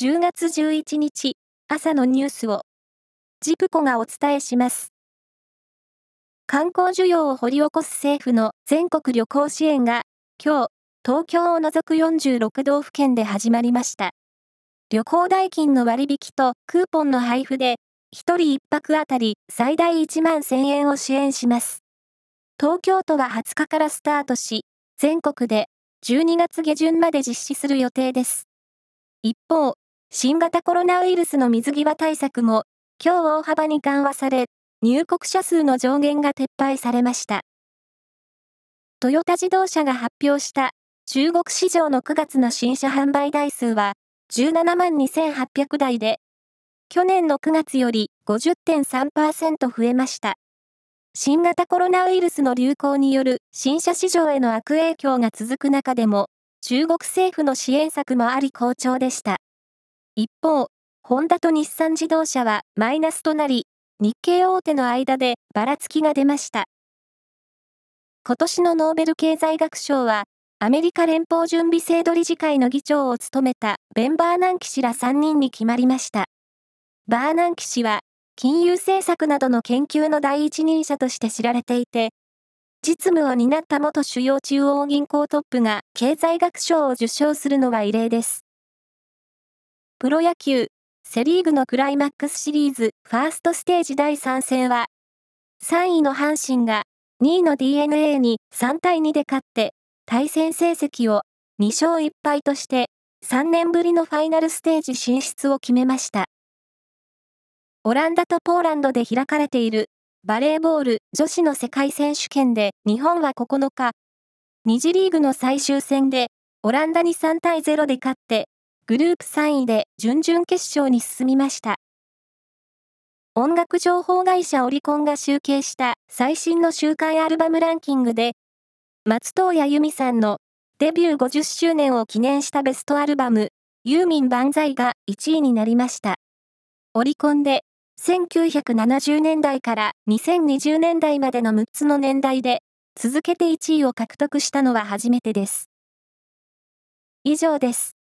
10月11日朝のニュースをジプコがお伝えします。観光需要を掘り起こす政府の全国旅行支援が今日東京を除く46道府県で始まりました。旅行代金の割引とクーポンの配布で1人1泊あたり最大1万1000円を支援します。東京都は20日からスタートし、全国で12月下旬まで実施する予定です。一方、新型コロナウイルスの水際対策も今日大幅に緩和され、入国者数の上限が撤廃されました。トヨタ自動車が発表した中国市場の9月の新車販売台数は17万2800台で、去年の9月より50.3%増えました。新型コロナウイルスの流行による新車市場への悪影響が続く中でも、中国政府の支援策もあり好調でした。一方、ホンダと日産自動車はマイナスとなり、日系大手の間でばらつきが出ました。今年のノーベル経済学賞は、アメリカ連邦準備制度理事会の議長を務めたベン・バーナンキ氏ら3人に決まりました。バーナンキ氏は、金融政策などの研究の第一人者として知られていて、実務を担った元主要中央銀行トップが経済学賞を受賞するのは異例です。プロ野球、セリーグのクライマックスシリーズファーストステージ第3戦は、3位の阪神が2位の DNA に3対2で勝って対戦成績を2勝1敗として3年ぶりのファイナルステージ進出を決めました。オランダとポーランドで開かれているバレーボール女子の世界選手権で日本は9日、2次リーグの最終戦でオランダに3対0で勝ってグループ3位で準々決勝に進みました。音楽情報会社オリコンが集計した最新の週間アルバムランキングで松任谷由実さんのデビュー50周年を記念したベストアルバムユーミン万歳が1位になりました。オリコンで1970年代から2020年代までの6つの年代で、続けて1位を獲得したのは初めてです。以上です。